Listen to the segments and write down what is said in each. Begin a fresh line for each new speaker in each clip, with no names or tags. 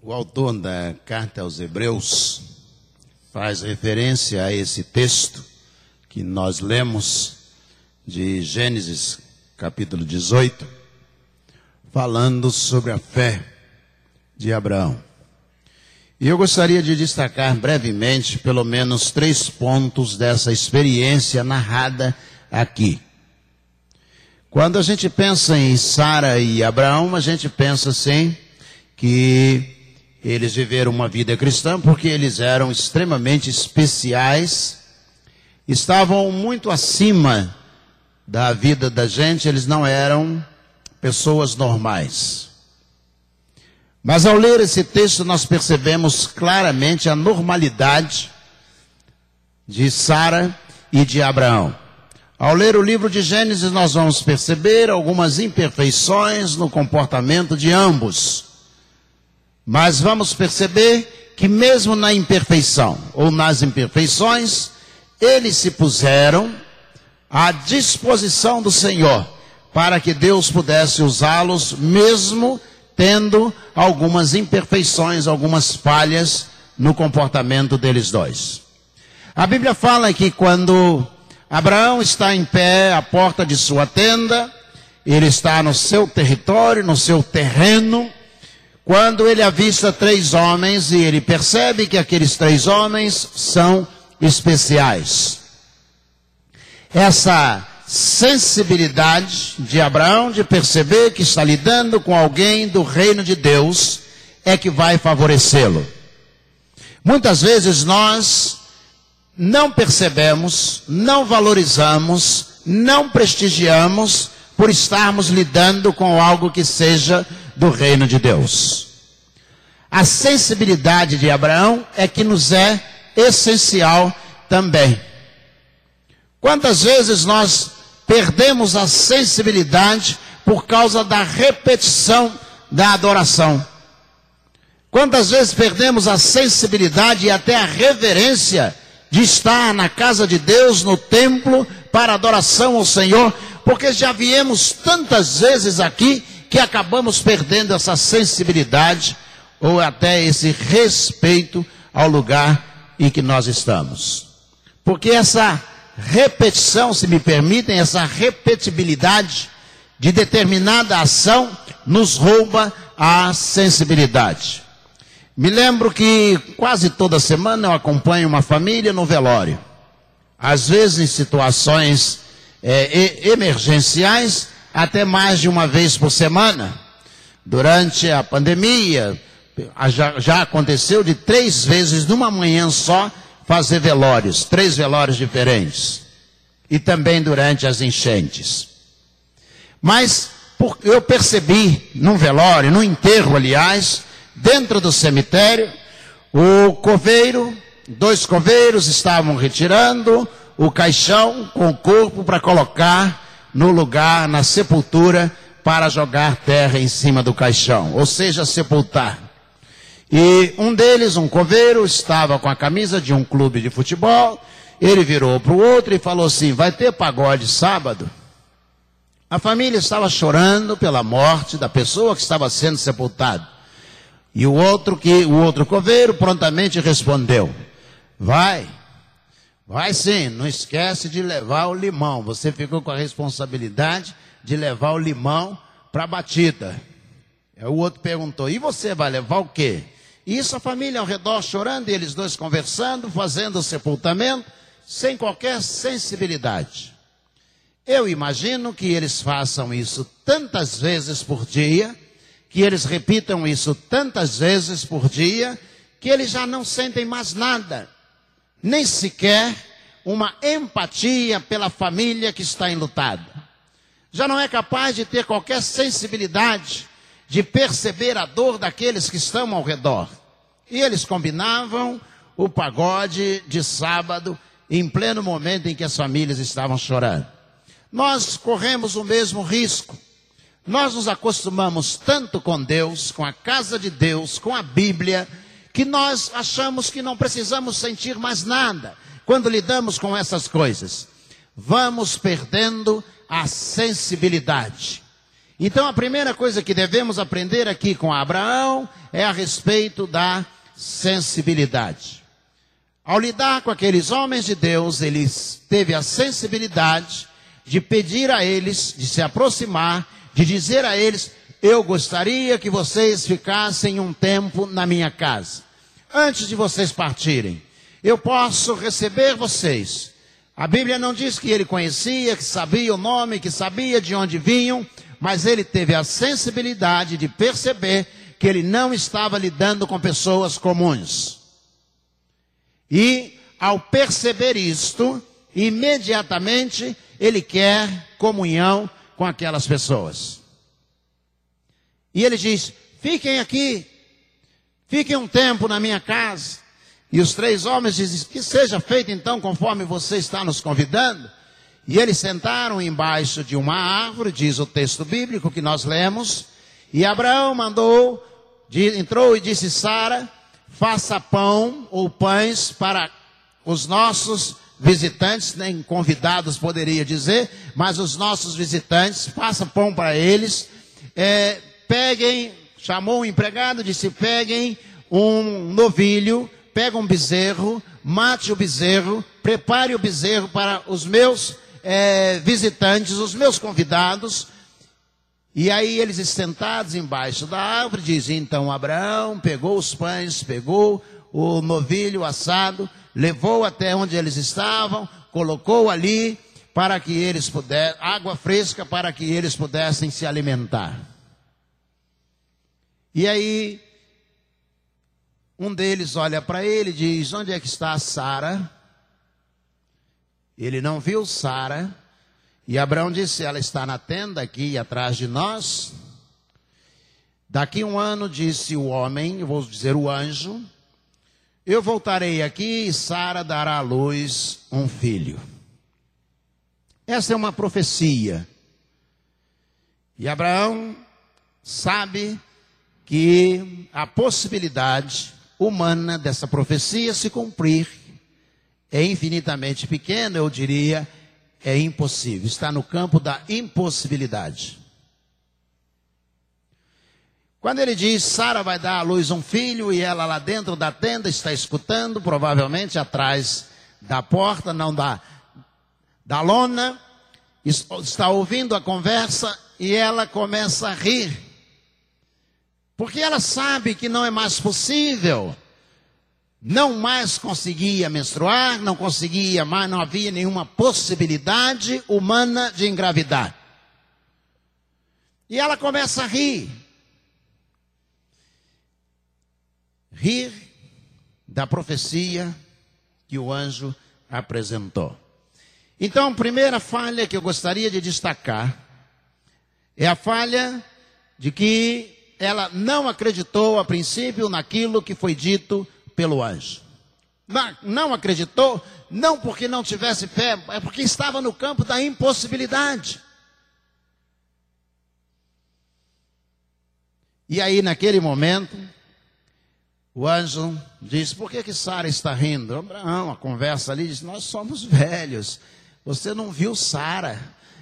O autor da carta aos Hebreus faz referência a esse texto que nós lemos de Gênesis capítulo 18, falando sobre a fé de Abraão. E eu gostaria de destacar brevemente pelo menos três pontos dessa experiência narrada aqui. Quando a gente pensa em Sara e Abraão, a gente pensa assim que eles viveram uma vida cristã porque eles eram extremamente especiais, estavam muito acima da vida da gente, eles não eram pessoas normais. Mas ao ler esse texto, nós percebemos claramente a normalidade de Sara e de Abraão. Ao ler o livro de Gênesis, nós vamos perceber algumas imperfeições no comportamento de ambos. Mas vamos perceber que mesmo na imperfeição ou nas imperfeições, eles se puseram à disposição do Senhor para que Deus pudesse usá-los mesmo tendo algumas imperfeições, algumas falhas no comportamento deles dois. A Bíblia fala que quando Abraão está em pé à porta de sua tenda, ele está no seu território, no seu terreno, quando ele avista três homens e ele percebe que aqueles três homens são especiais. Essa sensibilidade de Abraão de perceber que está lidando com alguém do reino de Deus é que vai favorecê-lo. Muitas vezes nós não percebemos, não valorizamos, não prestigiamos por estarmos lidando com algo que seja do reino de Deus. A sensibilidade de Abraão é que nos é essencial também. Quantas vezes nós perdemos a sensibilidade por causa da repetição da adoração? Quantas vezes perdemos a sensibilidade e até a reverência de estar na casa de Deus, no templo, para adoração ao Senhor, porque já viemos tantas vezes aqui que acabamos perdendo essa sensibilidade ou até esse respeito ao lugar em que nós estamos. Porque essa repetição, se me permitem, essa repetibilidade de determinada ação nos rouba a sensibilidade. Me lembro que quase toda semana eu acompanho uma família no velório. Às vezes em situações é, emergenciais, até mais de uma vez por semana. Durante a pandemia, já, já aconteceu de três vezes numa manhã só fazer velórios, três velórios diferentes. E também durante as enchentes. Mas por, eu percebi num velório, num enterro, aliás, dentro do cemitério, o coveiro, dois coveiros estavam retirando o caixão com o corpo para colocar no lugar, na sepultura, para jogar terra em cima do caixão, ou seja, sepultar. E um deles, um coveiro, estava com a camisa de um clube de futebol, ele virou para o outro e falou assim: vai ter pagode sábado? A família estava chorando pela morte da pessoa que estava sendo sepultada. E o outro que o outro coveiro prontamente respondeu: Vai. Vai sim, não esquece de levar o limão. Você ficou com a responsabilidade de levar o limão para a batida. Aí o outro perguntou: E você vai levar o quê? E isso a família ao redor chorando, e eles dois conversando, fazendo o sepultamento, sem qualquer sensibilidade. Eu imagino que eles façam isso tantas vezes por dia, que eles repitam isso tantas vezes por dia, que eles já não sentem mais nada nem sequer uma empatia pela família que está enlutada. Já não é capaz de ter qualquer sensibilidade de perceber a dor daqueles que estão ao redor. E eles combinavam o pagode de sábado em pleno momento em que as famílias estavam chorando. Nós corremos o mesmo risco. Nós nos acostumamos tanto com Deus, com a casa de Deus, com a Bíblia, que nós achamos que não precisamos sentir mais nada quando lidamos com essas coisas. Vamos perdendo a sensibilidade. Então a primeira coisa que devemos aprender aqui com Abraão é a respeito da sensibilidade. Ao lidar com aqueles homens de Deus, ele teve a sensibilidade de pedir a eles, de se aproximar, de dizer a eles: Eu gostaria que vocês ficassem um tempo na minha casa, antes de vocês partirem. Eu posso receber vocês. A Bíblia não diz que ele conhecia, que sabia o nome, que sabia de onde vinham, mas ele teve a sensibilidade de perceber que ele não estava lidando com pessoas comuns. E ao perceber isto, imediatamente ele quer comunhão com aquelas pessoas. E ele diz: fiquem aqui, fiquem um tempo na minha casa. E os três homens dizem: que seja feito então conforme você está nos convidando. E eles sentaram embaixo de uma árvore, diz o texto bíblico que nós lemos. E Abraão mandou, entrou e disse: Sara, faça pão ou pães para os nossos visitantes, nem convidados poderia dizer, mas os nossos visitantes, faça pão para eles. É, peguem, chamou o empregado, disse: peguem um novilho, pega um bezerro, mate o bezerro, prepare o bezerro para os meus é, visitantes, os meus convidados. E aí eles sentados embaixo da árvore, dizem, então Abraão pegou os pães, pegou o novilho assado, levou até onde eles estavam, colocou ali para que eles pudessem, água fresca para que eles pudessem se alimentar. E aí, um deles olha para ele e diz: Onde é que está Sara? Ele não viu Sara. E Abraão disse: Ela está na tenda aqui atrás de nós. Daqui um ano, disse o homem, vou dizer o anjo, eu voltarei aqui e Sara dará à luz um filho. Essa é uma profecia. E Abraão sabe que a possibilidade humana dessa profecia se cumprir é infinitamente pequeno, eu diria, é impossível. Está no campo da impossibilidade. Quando ele diz, Sara vai dar à luz um filho, e ela lá dentro da tenda está escutando, provavelmente atrás da porta, não da, da lona, está ouvindo a conversa e ela começa a rir. Porque ela sabe que não é mais possível não mais conseguia menstruar, não conseguia mais, não havia nenhuma possibilidade humana de engravidar. E ela começa a rir. Rir da profecia que o anjo apresentou. Então, a primeira falha que eu gostaria de destacar é a falha de que ela não acreditou a princípio naquilo que foi dito pelo anjo. Não acreditou, não porque não tivesse fé, é porque estava no campo da impossibilidade. E aí, naquele momento, o anjo disse: Por que, que Sara está rindo? Abraão, a conversa ali, diz: Nós somos velhos. Você não viu Sara?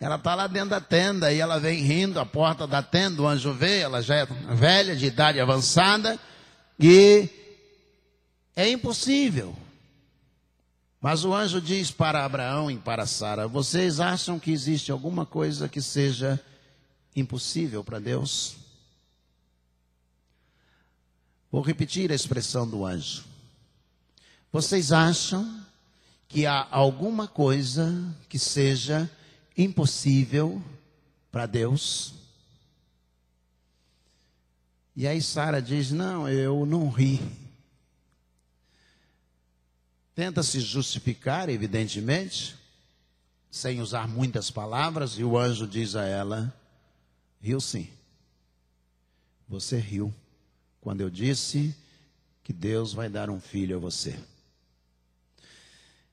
Ela está lá dentro da tenda e ela vem rindo, a porta da tenda, o anjo vê, ela já é velha, de idade avançada, e é impossível. Mas o anjo diz para Abraão e para Sara: Vocês acham que existe alguma coisa que seja impossível para Deus? Vou repetir a expressão do anjo. Vocês acham que há alguma coisa que seja impossível para Deus? E aí Sara diz: Não, eu não ri. Tenta se justificar, evidentemente, sem usar muitas palavras, e o anjo diz a ela: Riu sim. Você riu quando eu disse que Deus vai dar um filho a você.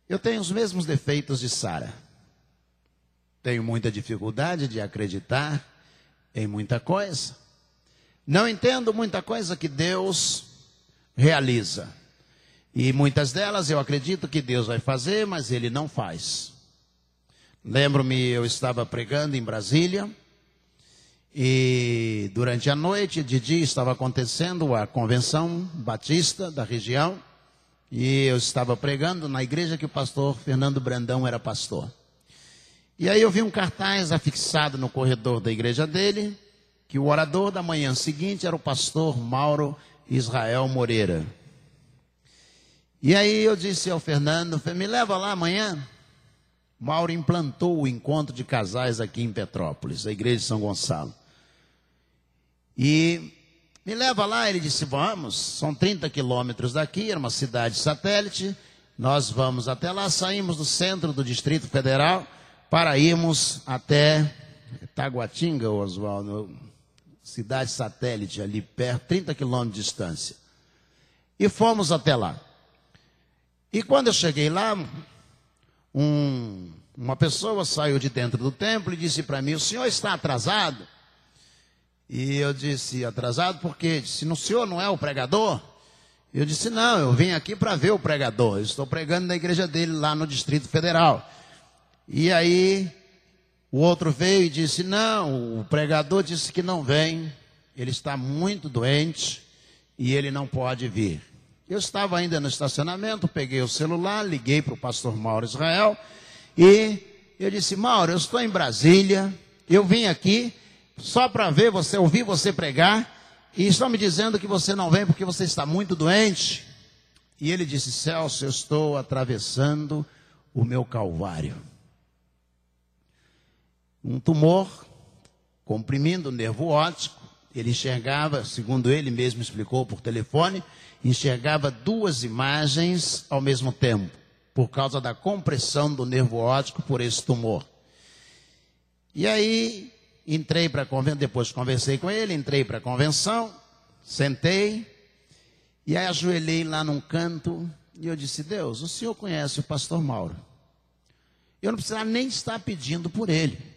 Eu tenho os mesmos defeitos de Sara. Tenho muita dificuldade de acreditar em muita coisa. Não entendo muita coisa que Deus realiza. E muitas delas eu acredito que Deus vai fazer, mas Ele não faz. Lembro-me, eu estava pregando em Brasília E durante a noite, de dia, estava acontecendo a convenção batista da região. E eu estava pregando na igreja que o pastor Fernando Brandão era pastor. E aí eu vi um cartaz afixado no corredor da igreja dele, que o orador da manhã seguinte era o pastor Mauro Israel Moreira. E aí eu disse ao Fernando, me leva lá amanhã. Mauro implantou o encontro de casais aqui em Petrópolis, a igreja de São Gonçalo. E me leva lá, ele disse, vamos, são 30 quilômetros daqui, era uma cidade satélite, nós vamos até lá, saímos do centro do Distrito Federal, para irmos até Taguatinga, Oswaldo, cidade satélite ali perto, 30 quilômetros de distância. E fomos até lá. E quando eu cheguei lá, um, uma pessoa saiu de dentro do templo e disse para mim: O senhor está atrasado? E eu disse: Atrasado porque se o senhor não é o pregador? Eu disse: Não, eu vim aqui para ver o pregador. Eu estou pregando na igreja dele lá no Distrito Federal. E aí o outro veio e disse: Não, o pregador disse que não vem, ele está muito doente e ele não pode vir. Eu estava ainda no estacionamento, peguei o celular, liguei para o pastor Mauro Israel e eu disse: Mauro, eu estou em Brasília, eu vim aqui só para ver você, ouvir você pregar e estão me dizendo que você não vem porque você está muito doente. E ele disse: Celso, eu estou atravessando o meu calvário um tumor comprimindo o nervo óptico. Ele enxergava, segundo ele mesmo explicou por telefone, enxergava duas imagens ao mesmo tempo, por causa da compressão do nervo óptico por esse tumor. E aí, entrei para a convenção, depois conversei com ele, entrei para a convenção, sentei, e aí ajoelhei lá num canto, e eu disse, Deus, o senhor conhece o pastor Mauro. Eu não precisava nem estar pedindo por ele.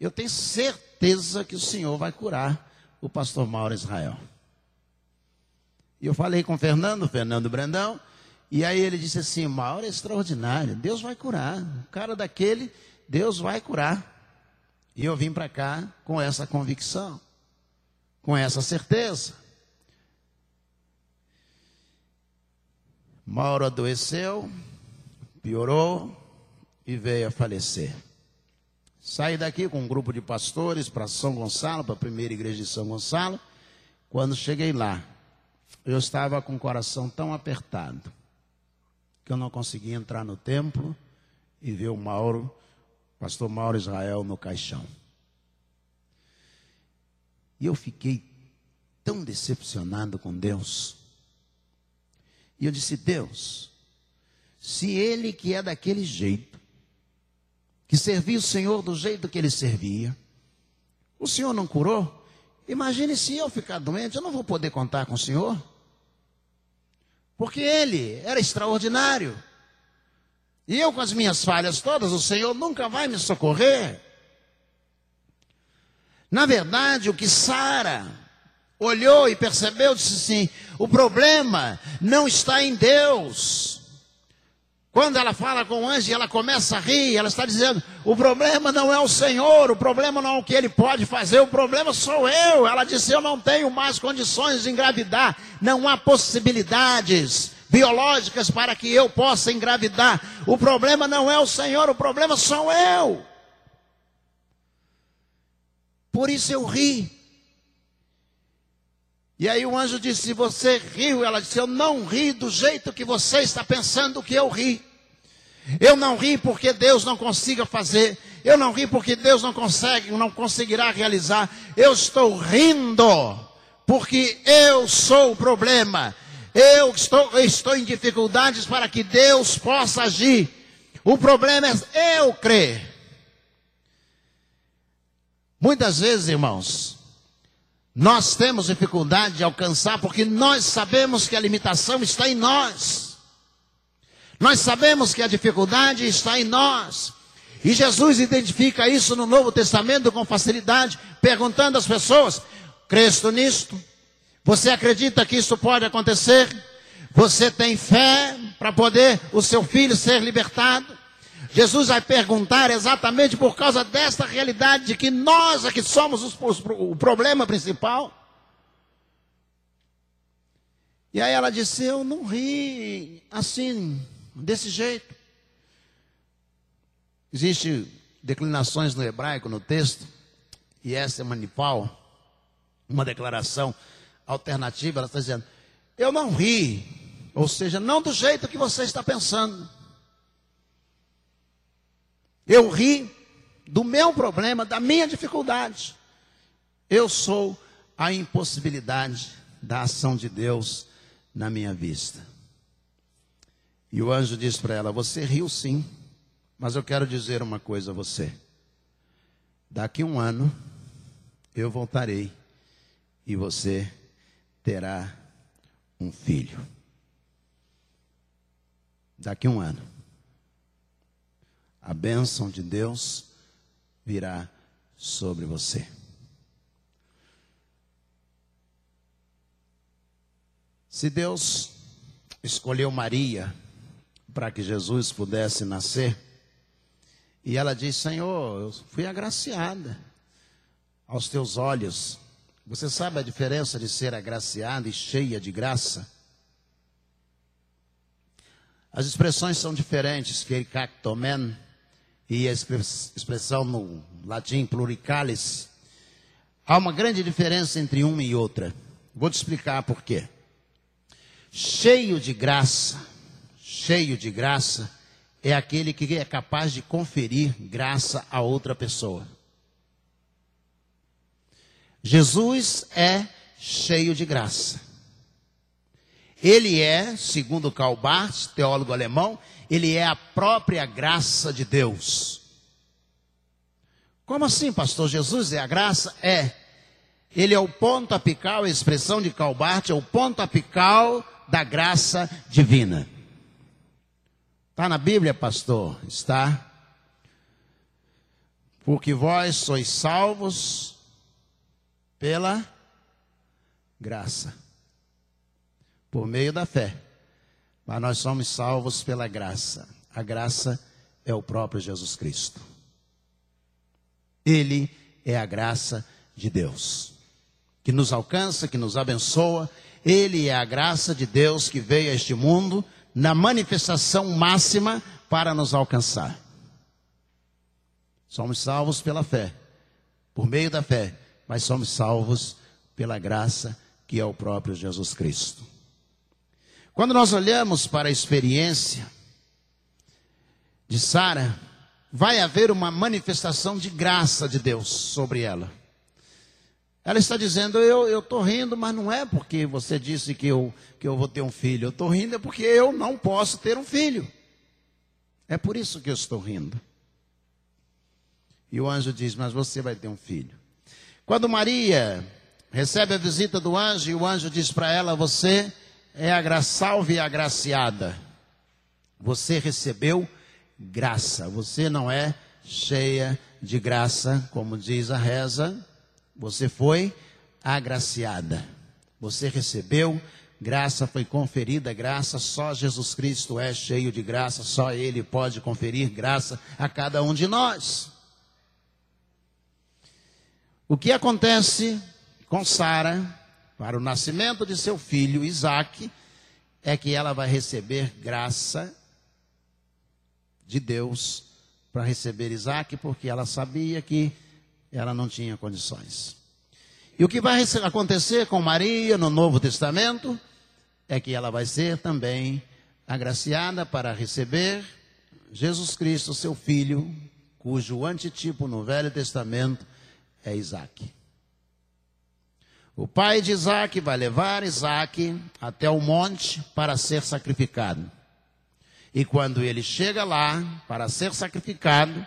Eu tenho certeza que o Senhor vai curar o pastor Mauro Israel. E eu falei com o Fernando, Fernando Brandão, e aí ele disse assim: Mauro é extraordinário, Deus vai curar. O cara daquele, Deus vai curar. E eu vim para cá com essa convicção, com essa certeza. Mauro adoeceu, piorou e veio a falecer. Saí daqui com um grupo de pastores para São Gonçalo, para a primeira igreja de São Gonçalo. Quando cheguei lá, eu estava com o coração tão apertado que eu não conseguia entrar no templo e ver o Mauro, pastor Mauro Israel, no caixão. E eu fiquei tão decepcionado com Deus. E eu disse: Deus, se ele que é daquele jeito, que servia o Senhor do jeito que ele servia. O Senhor não curou? Imagine se eu ficar doente, eu não vou poder contar com o Senhor. Porque ele era extraordinário. E eu, com as minhas falhas todas, o Senhor nunca vai me socorrer. Na verdade, o que Sara olhou e percebeu, disse assim: o problema não está em Deus. Quando ela fala com o anjo ela começa a rir, ela está dizendo: o problema não é o Senhor, o problema não é o que ele pode fazer, o problema sou eu. Ela disse: eu não tenho mais condições de engravidar, não há possibilidades biológicas para que eu possa engravidar. O problema não é o Senhor, o problema sou eu. Por isso eu ri. E aí o anjo disse: Você riu? Ela disse: Eu não ri do jeito que você está pensando que eu ri. Eu não ri porque Deus não consiga fazer. Eu não ri porque Deus não consegue, não conseguirá realizar. Eu estou rindo porque eu sou o problema. Eu estou, eu estou em dificuldades para que Deus possa agir. O problema é eu crer. Muitas vezes, irmãos, nós temos dificuldade de alcançar porque nós sabemos que a limitação está em nós. Nós sabemos que a dificuldade está em nós. E Jesus identifica isso no Novo Testamento com facilidade, perguntando às pessoas: Cresto nisto? Você acredita que isso pode acontecer? Você tem fé para poder o seu filho ser libertado? Jesus vai perguntar exatamente por causa desta realidade de que nós é que somos os, os, o problema principal. E aí ela disse: Eu não ri assim, desse jeito. Existem declinações no hebraico, no texto, e essa é manipal, uma declaração alternativa. Ela está dizendo: Eu não ri, ou seja, não do jeito que você está pensando. Eu ri do meu problema, da minha dificuldade. Eu sou a impossibilidade da ação de Deus na minha vista. E o anjo disse para ela: Você riu sim, mas eu quero dizer uma coisa a você. Daqui um ano eu voltarei e você terá um filho. Daqui um ano, a bênção de Deus virá sobre você. Se Deus escolheu Maria para que Jesus pudesse nascer, e ela diz: Senhor, eu fui agraciada aos teus olhos. Você sabe a diferença de ser agraciada e cheia de graça? As expressões são diferentes, cactomen e a expressão no latim pluricalis. Há uma grande diferença entre uma e outra. Vou te explicar por quê cheio de graça, cheio de graça, é aquele que é capaz de conferir graça a outra pessoa. Jesus é cheio de graça. Ele é, segundo Karl Barth, teólogo alemão, ele é a própria graça de Deus. Como assim, pastor? Jesus é a graça? É. Ele é o ponto apical, a expressão de Karl Barth é o ponto apical da graça divina. Está na Bíblia, pastor? Está. Porque vós sois salvos pela graça, por meio da fé. Mas nós somos salvos pela graça. A graça é o próprio Jesus Cristo. Ele é a graça de Deus, que nos alcança, que nos abençoa ele é a graça de Deus que veio a este mundo na manifestação máxima para nos alcançar. Somos salvos pela fé, por meio da fé, mas somos salvos pela graça que é o próprio Jesus Cristo. Quando nós olhamos para a experiência de Sara, vai haver uma manifestação de graça de Deus sobre ela. Ela está dizendo, eu estou rindo, mas não é porque você disse que eu, que eu vou ter um filho. Eu estou rindo é porque eu não posso ter um filho. É por isso que eu estou rindo. E o anjo diz, mas você vai ter um filho. Quando Maria recebe a visita do anjo, e o anjo diz para ela, você é a salve e agraciada. Você recebeu graça. Você não é cheia de graça, como diz a reza, você foi agraciada. Você recebeu graça, foi conferida graça. Só Jesus Cristo é cheio de graça. Só Ele pode conferir graça a cada um de nós. O que acontece com Sara para o nascimento de seu filho Isaac é que ela vai receber graça de Deus para receber Isaac, porque ela sabia que ela não tinha condições. E o que vai acontecer com Maria no Novo Testamento é que ela vai ser também agraciada para receber Jesus Cristo, seu filho, cujo antitipo no Velho Testamento é Isaac. O pai de Isaac vai levar Isaac até o monte para ser sacrificado. E quando ele chega lá para ser sacrificado,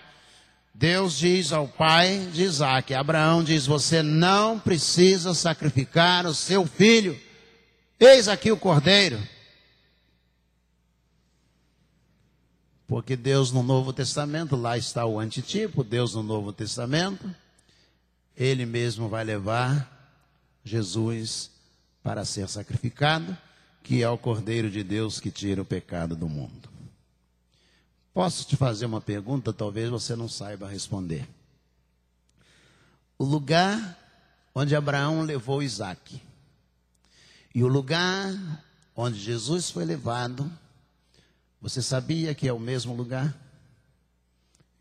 Deus diz ao pai de Isaac, Abraão diz: Você não precisa sacrificar o seu filho. Eis aqui o cordeiro. Porque Deus no Novo Testamento, lá está o antitipo, Deus no Novo Testamento, Ele mesmo vai levar Jesus para ser sacrificado, que é o Cordeiro de Deus que tira o pecado do mundo. Posso te fazer uma pergunta, talvez você não saiba responder. O lugar onde Abraão levou Isaac e o lugar onde Jesus foi levado, você sabia que é o mesmo lugar?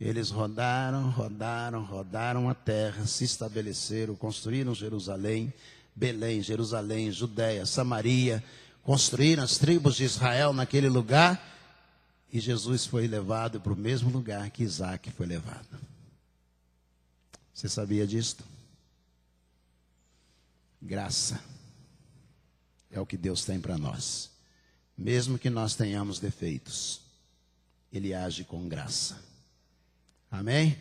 Eles rodaram, rodaram, rodaram a terra, se estabeleceram, construíram Jerusalém, Belém, Jerusalém, Judéia, Samaria, construíram as tribos de Israel naquele lugar e Jesus foi levado para o mesmo lugar que Isaac foi levado. Você sabia disto? Graça é o que Deus tem para nós. Mesmo que nós tenhamos defeitos, Ele age com graça. Amém?